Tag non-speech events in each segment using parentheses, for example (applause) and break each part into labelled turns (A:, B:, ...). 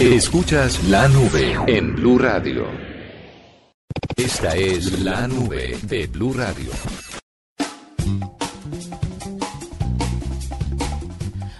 A: Escuchas la nube en Blue Radio. Esta es la nube de Blue Radio.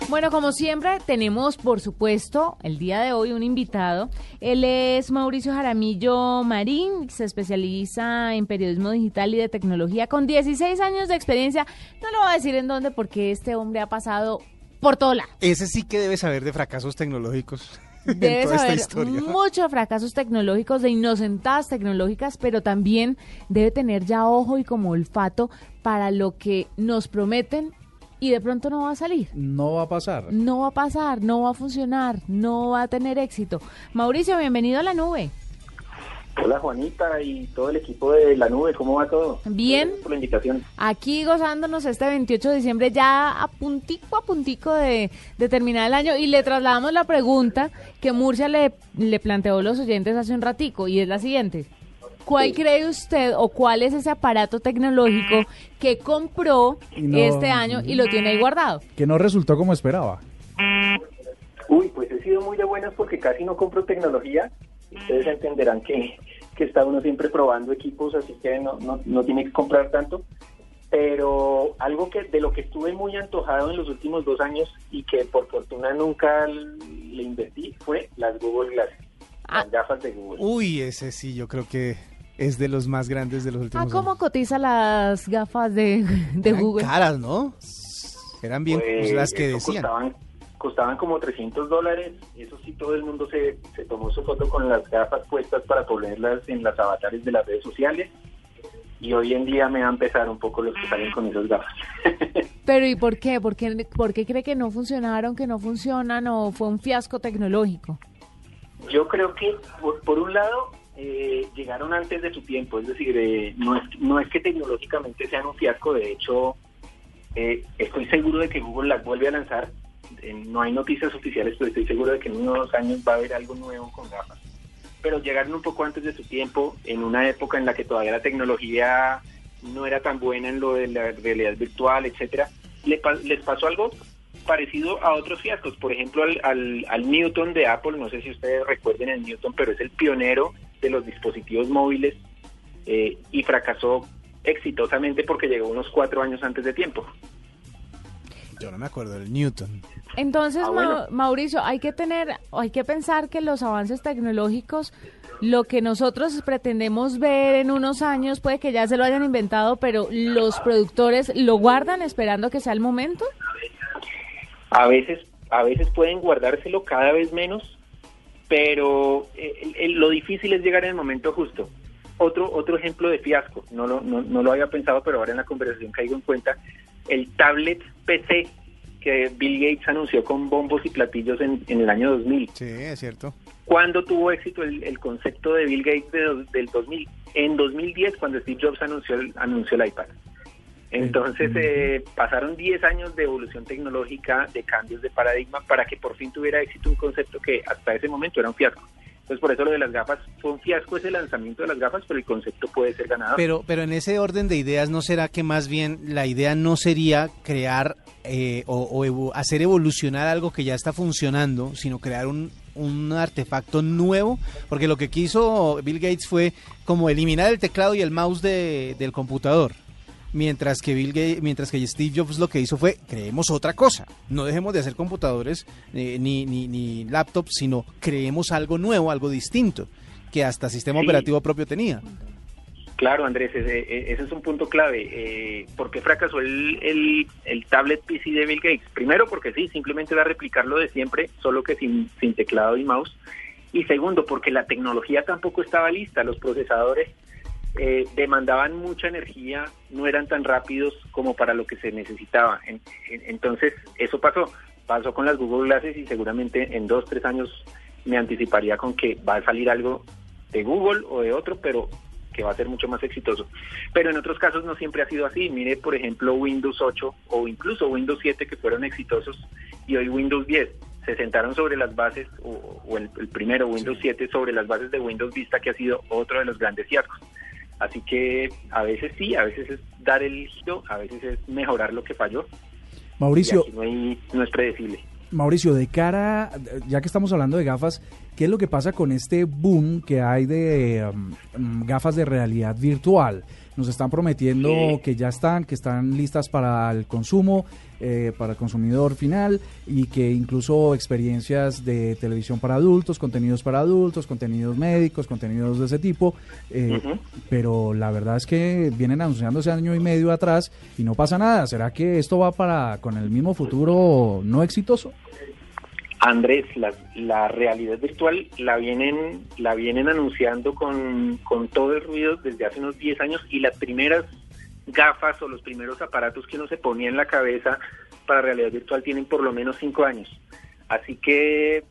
B: Bueno, como siempre, tenemos, por supuesto, el día de hoy un invitado. Él es Mauricio Jaramillo Marín, se especializa en periodismo digital y de tecnología con 16 años de experiencia. No lo voy a decir en dónde porque este hombre ha pasado por todo lado.
C: Ese sí que debe saber de fracasos tecnológicos. (laughs) en
B: Debe
C: toda esta
B: saber
C: historia.
B: muchos fracasos tecnológicos, de inocentadas tecnológicas, pero también debe tener ya ojo y como olfato para lo que nos prometen y de pronto no va a salir.
D: No va a pasar.
B: No va a pasar, no va a funcionar, no va a tener éxito. Mauricio, bienvenido a la nube.
E: Hola Juanita y todo el equipo de La Nube, ¿cómo va todo?
B: Bien.
E: Gracias por la invitación.
B: Aquí gozándonos este 28 de diciembre ya a puntico a puntico de, de terminar el año y le trasladamos la pregunta que Murcia le, le planteó a los oyentes hace un ratico y es la siguiente. ¿Cuál cree usted o cuál es ese aparato tecnológico que compró
D: no-
B: este año y lo tiene ahí guardado?
D: Que no resultó como esperaba.
E: Uy, pues he sido muy de buenas porque casi no compro tecnología. Ustedes entenderán que, que está uno siempre probando equipos, así que no, no, no tiene que comprar tanto. Pero algo que de lo que estuve muy antojado en los últimos dos años y que por fortuna nunca le invertí fue las Google Glass,
B: Ah.
E: las gafas de Google.
C: Uy, ese sí, yo creo que es de los más grandes de los
B: Ah,
C: últimos
B: ¿cómo
C: años.
B: cotiza las gafas de, de
C: Eran
B: Google?
C: caras, ¿no? Eran bien
E: Pues,
C: las que decían.
E: Costaban, costaban como 300 dólares. Eso sí, todo el mundo se, se tomó su foto con las gafas puestas para ponerlas en las avatares de las redes sociales. Y hoy en día me va a empezar un poco los que salen con esas gafas. (laughs)
B: Pero ¿y por qué? ¿Por qué, por qué cree que no funcionaron, que no funcionan o fue un fiasco tecnológico?
E: Yo creo que, por, por un lado, eh, llegaron antes de su tiempo. Es decir, eh, no, es, no es que tecnológicamente sean un fiasco. De hecho, eh, estoy seguro de que Google las vuelve a lanzar. Eh, no hay noticias oficiales, pero estoy seguro de que en unos años va a haber algo nuevo con gafas. Pero llegaron un poco antes de su tiempo, en una época en la que todavía la tecnología no era tan buena en lo de la realidad virtual, etcétera. Les pasó algo parecido a otros fiascos, por ejemplo al, al, al Newton de Apple, no sé si ustedes recuerden el Newton, pero es el pionero de los dispositivos móviles eh, y fracasó exitosamente porque llegó unos cuatro años antes de tiempo.
C: Yo no me acuerdo del Newton.
B: Entonces,
E: Ah,
B: Ma-. Mauricio, hay que tener, hay que pensar que los avances tecnológicos, lo que nosotros pretendemos ver en unos años, puede que ya se lo hayan inventado, pero los productores lo guardan esperando que sea el momento.
E: A veces, a veces pueden guardárselo cada vez menos, pero eh, lo difícil es llegar en el momento justo. Otro, otro ejemplo de fiasco, no lo, no, no lo había pensado, pero ahora en la conversación caigo en cuenta, el tablet PC que Bill Gates anunció con bombos y platillos en, en el año 2000.
C: Sí, es cierto.
E: ¿Cuándo tuvo éxito el, el concepto de Bill Gates de del 2000? En 2010, cuando Steve Jobs anunció el, anunció el iPad. Entonces eh, pasaron 10 años de evolución tecnológica, de cambios de paradigma, para que por fin tuviera éxito un concepto que hasta ese momento era un fiasco. Entonces por eso lo de las gafas fue un fiasco ese lanzamiento de las gafas, pero el concepto puede ser ganador.
C: Pero, pero en ese orden de ideas, ¿no será que más bien la idea no sería crear eh, o, hacer evolucionar algo que ya está funcionando, sino crear un, un artefacto nuevo? Porque lo que quiso Bill Gates fue como eliminar el teclado y el mouse de- del computador. Mientras que Bill Gates, mientras que Steve Jobs lo que hizo fue creemos otra cosa. No dejemos de hacer computadores eh, ni, ni, ni laptops, sino creemos algo nuevo, algo distinto, que hasta sistema
E: Sí.
C: operativo propio tenía.
E: Claro, Andrés, ese, ese es un punto clave. Eh, ¿Por qué fracasó el, el, el tablet PC de Bill Gates? Primero, porque sí, simplemente era replicar lo de siempre, solo que sin, sin teclado y mouse. Y segundo, porque la tecnología tampoco estaba lista. Los procesadores eh, demandaban mucha energía, no eran tan rápidos como para lo que se necesitaba. En- en- entonces, eso pasó. pasó con las Google Glasses y seguramente en dos, tres años me anticiparía con que va a salir algo de Google o de otro, pero que va a ser mucho más exitoso. Pero en otros casos no siempre ha sido así. Mire, por ejemplo, Windows 8 o incluso Windows 7 que fueron exitosos y hoy Windows 10 se sentaron sobre las bases, o, o el, el, primero Windows 7 sobre las bases de Windows Vista, que ha sido otro de los grandes fiascos. Así que a veces sí, a veces es dar el giro, a veces es mejorar lo que falló.
D: Mauricio,
E: no, hay, no es predecible.
D: Mauricio, de cara, ya que estamos hablando de gafas, ¿qué es lo que pasa con este boom que hay de um, gafas de realidad virtual? Nos están prometiendo sí. que ya están, que están listas para el consumo, eh, para el consumidor final y que incluso experiencias de televisión para adultos, contenidos para adultos, contenidos médicos, contenidos de ese tipo. Eh, uh -huh. Pero la verdad es que vienen anunciándose año y medio atrás y no pasa nada. ¿Será que esto va para con el mismo futuro no exitoso?
E: Andrés, la, la, realidad virtual la vienen, la vienen anunciando con, con, todo el ruido desde hace unos 10 años y las primeras gafas o los primeros aparatos que uno se ponía en la cabeza para realidad virtual tienen por lo menos 5 años. Así que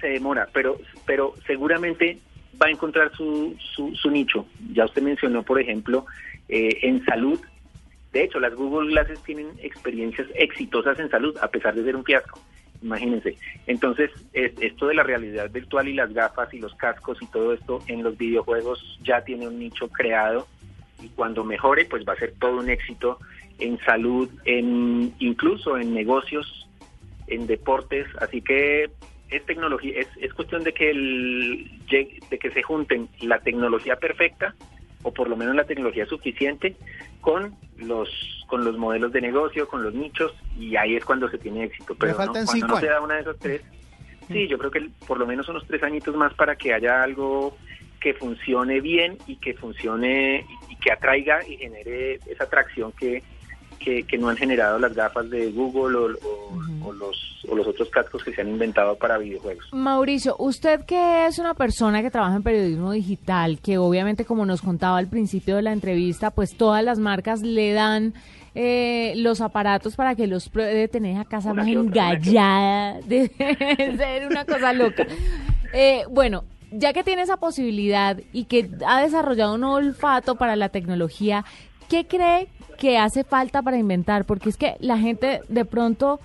E: se demora, pero, pero seguramente va a encontrar su, su, su nicho. Ya usted mencionó, por ejemplo, eh, en salud. De hecho, las Google Glasses tienen experiencias exitosas en salud, a pesar de ser un fiasco imagínense. Entonces, esto de la realidad virtual y las gafas y los cascos y todo esto en los videojuegos ya tiene un nicho creado y cuando mejore, pues va a ser todo un éxito en salud, en incluso en negocios, en deportes, así que es tecnología, es, es cuestión de que el, de que se junten la tecnología perfecta o por lo menos la tecnología suficiente con los con los modelos de negocio, con los nichos y ahí es cuando se tiene éxito. Pero ¿no? cuando no se da una de esas tres, sí, yo creo que por lo menos unos tres añitos más para que haya algo que funcione bien y que funcione y que atraiga y genere esa atracción que, que, que no han generado las gafas de Google o, o, uh -huh. o, los, o los otros cascos que se han inventado para videojuegos.
B: Mauricio, usted que es una persona que trabaja en periodismo digital, que obviamente como nos contaba al principio de la entrevista, pues todas las marcas le dan eh, los aparatos para que los pruebe, tener esa casa una más engallada, (laughs) de ser una cosa loca. Eh, bueno, ya que tiene esa posibilidad y que ha desarrollado un olfato para la tecnología, ¿qué cree que hace falta para inventar? Porque es que la gente de pronto,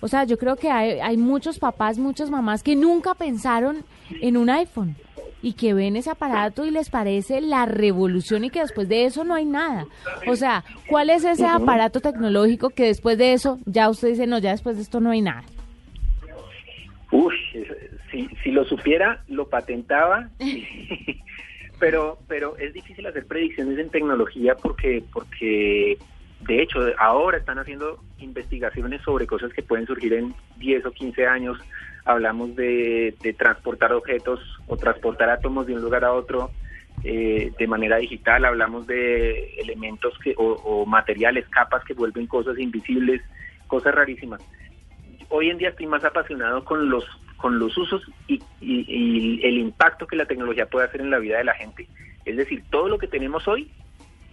B: o sea, yo creo que hay, hay muchos papás, muchas mamás que nunca pensaron en un iPhone y que ven ese aparato y les parece la revolución y que después de eso no hay nada. O sea, ¿cuál es ese aparato tecnológico que después de eso ya usted dice, no, ya después de esto no hay nada?
E: Uy, si, si lo supiera, lo patentaba. (laughs) pero pero es difícil hacer predicciones en tecnología porque porque de hecho ahora están haciendo investigaciones sobre cosas que pueden surgir en 10 o 15 años. Hablamos de, de transportar objetos o transportar átomos de un lugar a otro eh, de manera digital. Hablamos de elementos que o, o materiales capas que vuelven cosas invisibles cosas rarísimas. Hoy en día estoy más apasionado con los con los usos y, y, y, el impacto que la tecnología puede hacer en la vida de la gente. Es decir, todo lo que tenemos hoy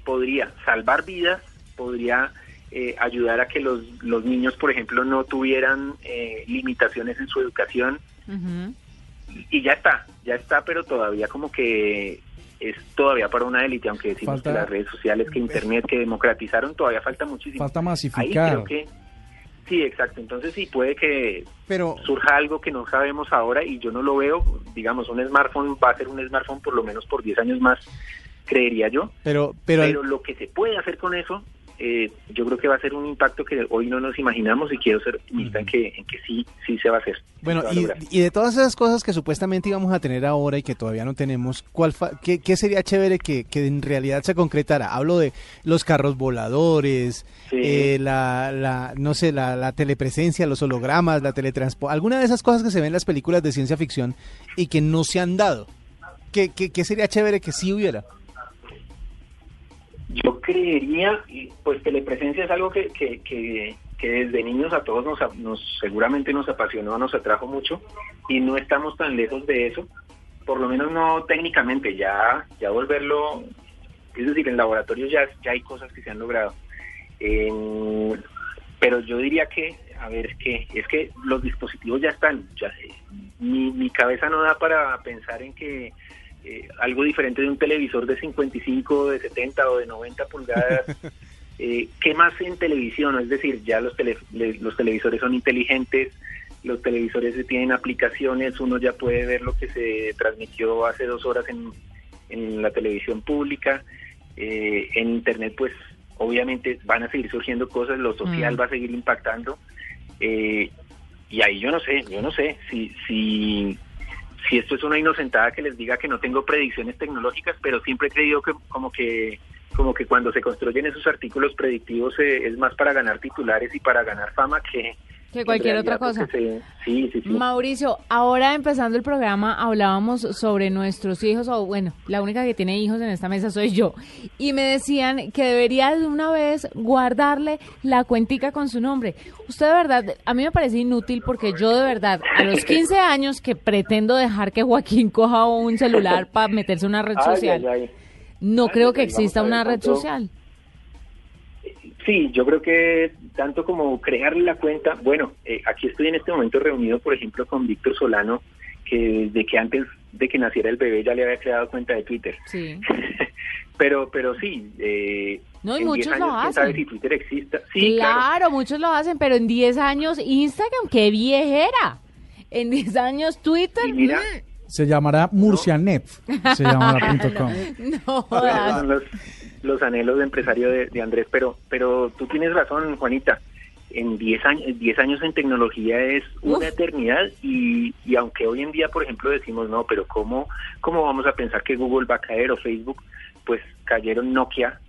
E: podría salvar vidas, podría eh, ayudar a que los, los niños, por ejemplo, no tuvieran eh, limitaciones en su educación. Uh -huh. y, y ya está, ya está, pero todavía como que es todavía para una élite, aunque decimos falta, que las redes sociales, que Internet, que democratizaron, todavía falta muchísimo.
D: Falta masificar.
E: Ahí creo que Sí, exacto. Entonces sí puede que Pero... surja algo que no sabemos ahora y yo no lo veo. Digamos, un smartphone va a ser un smartphone por lo menos por 10 años más, creería yo.
C: Pero, pero,
E: pero lo que se puede hacer con eso, eh, yo creo que va a ser un impacto que hoy no nos imaginamos y quiero ser optimista uh -huh. en, que, en que sí, sí se va a hacer.
C: Bueno, y, y, de todas esas cosas que supuestamente íbamos a tener ahora y que todavía no tenemos, ¿cuál qué, qué, sería chévere que, que, en realidad se concretara? Hablo de los carros voladores, sí. eh, la, la, no sé, la, la, telepresencia, los hologramas, la teletransporte, alguna de esas cosas que se ven en las películas de ciencia ficción y que no se han dado. ¿Qué, qué, qué sería chévere que sí hubiera?
E: Creería, pues telepresencia es algo que, que, que, que desde niños a todos nos, nos, seguramente nos apasionó, nos atrajo mucho y no estamos tan lejos de eso, por lo menos no técnicamente, ya, ya volverlo, es decir, en laboratorios ya, ya hay cosas que se han logrado. Pero yo diría que a ver qué. Es que los dispositivos ya están. Ya, mi, mi cabeza no da para pensar en que eh, algo diferente de un televisor de 55, de 70 o de 90 pulgadas. (laughs) eh, ¿Qué más en televisión? Es decir, ya los, tele- le- los televisores son inteligentes, los televisores tienen aplicaciones, uno ya puede ver lo que se transmitió hace dos horas en, en la televisión pública. Eh, en Internet, pues obviamente van a seguir surgiendo cosas, lo social
B: Mm.
E: va a seguir impactando. Eh, y ahí yo no sé, yo no sé si, si, si esto es una inocentada que les diga que no tengo predicciones tecnológicas, pero siempre he creído que como que como que cuando se construyen esos artículos predictivos eh, es más para ganar titulares y para ganar fama que
B: Que cualquier otra cosa.
E: se- sí, sí, sí.
B: Mauricio, ahora empezando el programa hablábamos sobre nuestros hijos, o bueno, la única que tiene hijos en esta mesa soy yo, y me decían que debería de una vez guardarle la cuentica con su nombre. Usted de verdad, a mí me parece inútil porque yo de verdad, a los (laughs) 15 años que pretendo dejar que Joaquín coja un celular para meterse en una red
E: Ay,
B: social,
E: ay, ay.
B: no creo
E: ay,
B: que exista una red social.
E: Sí, yo creo que tanto como crearle la cuenta, bueno, eh, aquí estoy en este momento reunido, por ejemplo, con Víctor Solano, que desde que antes de que naciera el bebé ya le había creado cuenta de Twitter.
B: Sí. (laughs)
E: pero, pero sí, eh,
B: No, y
E: en 10
B: muchos
E: años,
B: lo
E: quién sabe
B: hacen.
E: si Twitter exista. Sí,
B: claro,
E: claro.
B: muchos lo hacen, pero en 10 años Instagram, qué viejera. En 10 años Twitter,
E: Y mira,
B: mm,
D: Se llamará Murcianet. Se llamará (laughs) punto com.
B: no jodas.
E: son los, los anhelos de empresario de, de Andrés, pero pero tú tienes razón, Juanita. En 10 años, 10 años en tecnología es una
B: Uf.
E: eternidad y, y aunque hoy en día, por ejemplo, decimos no, pero ¿cómo, ¿cómo vamos a pensar que Google va a caer o Facebook? Pues cayeron Nokia,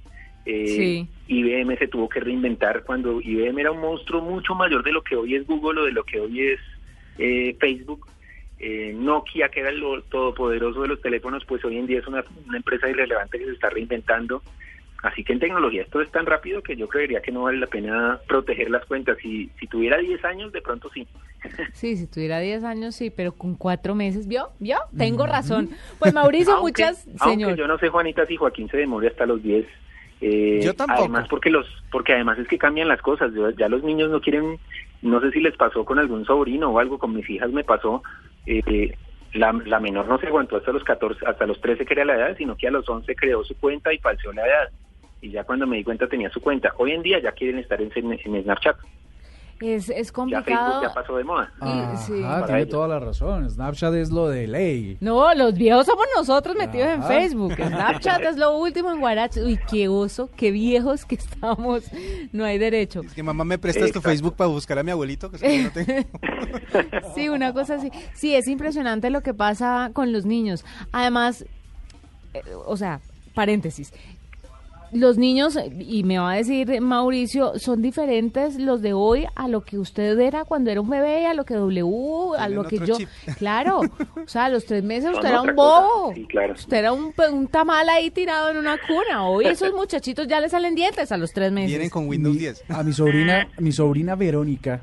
E: eh,
B: Sí.
E: IBM se tuvo que reinventar cuando IBM era un monstruo mucho mayor de lo que hoy es Google o de lo que hoy es eh, Facebook. Eh, Nokia, que era el todopoderoso de los teléfonos, pues hoy en día es una, una empresa irrelevante que se está reinventando. Así que en tecnología esto es tan rápido que yo creería que no vale la pena proteger las cuentas. Si, si tuviera 10 años, de pronto sí. (laughs)
B: Sí, si tuviera 10 años, sí, pero con 4 meses, ¿vio? ¿Vio? Tengo razón. Pues Mauricio,
E: Aunque-
B: muchas,
E: aunque
B: señor.
E: yo no sé, Juanita, si Joaquín se demore hasta los 10. Eh,
C: Yo tampoco.
E: Además, porque los, porque además es que cambian las cosas. Yo- ya los niños no quieren, no sé si les pasó con algún sobrino o algo, con mis hijas me pasó. eh, la, la menor no se aguantó hasta los 14, hasta los 13 que era la edad, sino que a los 11 creó su cuenta y falseó la edad. Y ya cuando me di cuenta tenía su cuenta. Hoy en día ya quieren estar en, en Snapchat.
B: Es, es
E: Ya
B: complicado.
E: Facebook ya pasó de moda.
B: Sí.
D: Ah, tiene
E: ellos.
D: toda la razón. Snapchat es lo de ley.
B: No, los viejos somos nosotros metidos en. Facebook. (laughs) Snapchat es lo último en Guarache. Uy, qué oso, qué viejos que estamos. No hay derecho.
C: Es que mamá me prestas tu. Facebook para buscar a mi abuelito, que es que no tengo. (laughs)
B: Sí, una cosa así. Sí, es impresionante lo que pasa con los niños. Además, eh, o sea, paréntesis. Los niños, y me va a decir Mauricio, son diferentes los de hoy a lo que usted era cuando era un bebé, a lo que W, a lo que yo.
C: chip. (laughs)
B: Claro, o sea, a los tres meses usted era un bobo.
E: Sí, claro.
B: Usted era un, un tamal ahí tirado en una cuna. Hoy esos (laughs) muchachitos ya le salen dientes a los tres meses.
C: Vienen con Windows
D: Mi-
C: 10.
D: A mi sobrina, mi sobrina Verónica,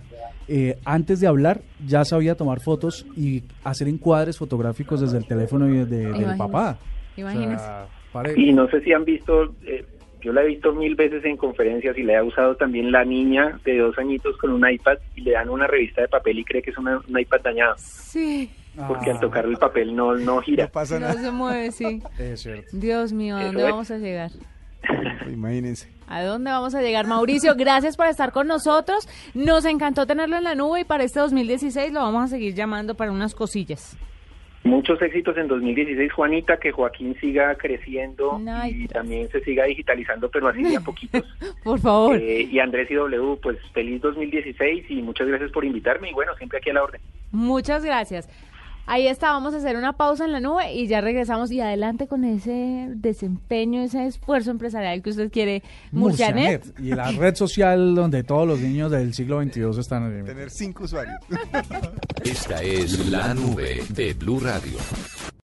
D: eh, antes de hablar, ya sabía tomar fotos y hacer encuadres fotográficos desde el teléfono de- de- del papá.
B: Imagínese.
D: O sea, pare-
E: Y no sé si han visto, eh, yo la he visto mil veces en conferencias y la he usado también la niña de dos añitos con un iPad y le dan una revista de papel y cree que es una, un iPad dañado
B: Sí,
E: porque
D: Ah,
E: al tocar el papel no, no gira.
C: No pasa
B: no
C: nada.
B: se mueve, sí. (laughs)
D: Es cierto.
B: Dios mío, ¿a
E: Eso
B: dónde
E: es.
B: vamos a llegar? (laughs)
C: Imagínense.
B: ¿A dónde vamos a llegar? Mauricio, gracias por estar con nosotros. Nos encantó tenerlo en la nube y para este 2016 lo vamos a seguir llamando para unas cosillas.
E: Muchos éxitos en 2016, Juanita, que Joaquín siga creciendo y también se siga digitalizando, pero así de a (laughs) poquitos.
B: Por favor.
E: Eh, y Andrés y W, pues feliz 2016 y muchas gracias por invitarme y bueno, siempre aquí a la orden.
B: Muchas gracias. Ahí está, vamos a hacer una pausa en la nube y ya regresamos y adelante con ese desempeño, ese esfuerzo empresarial que usted quiere. Murcianet.
D: Murcianet. Y la red social donde todos los niños del siglo XXI están.
C: Tener cinco usuarios.
A: Esta es la nube de Blue Radio.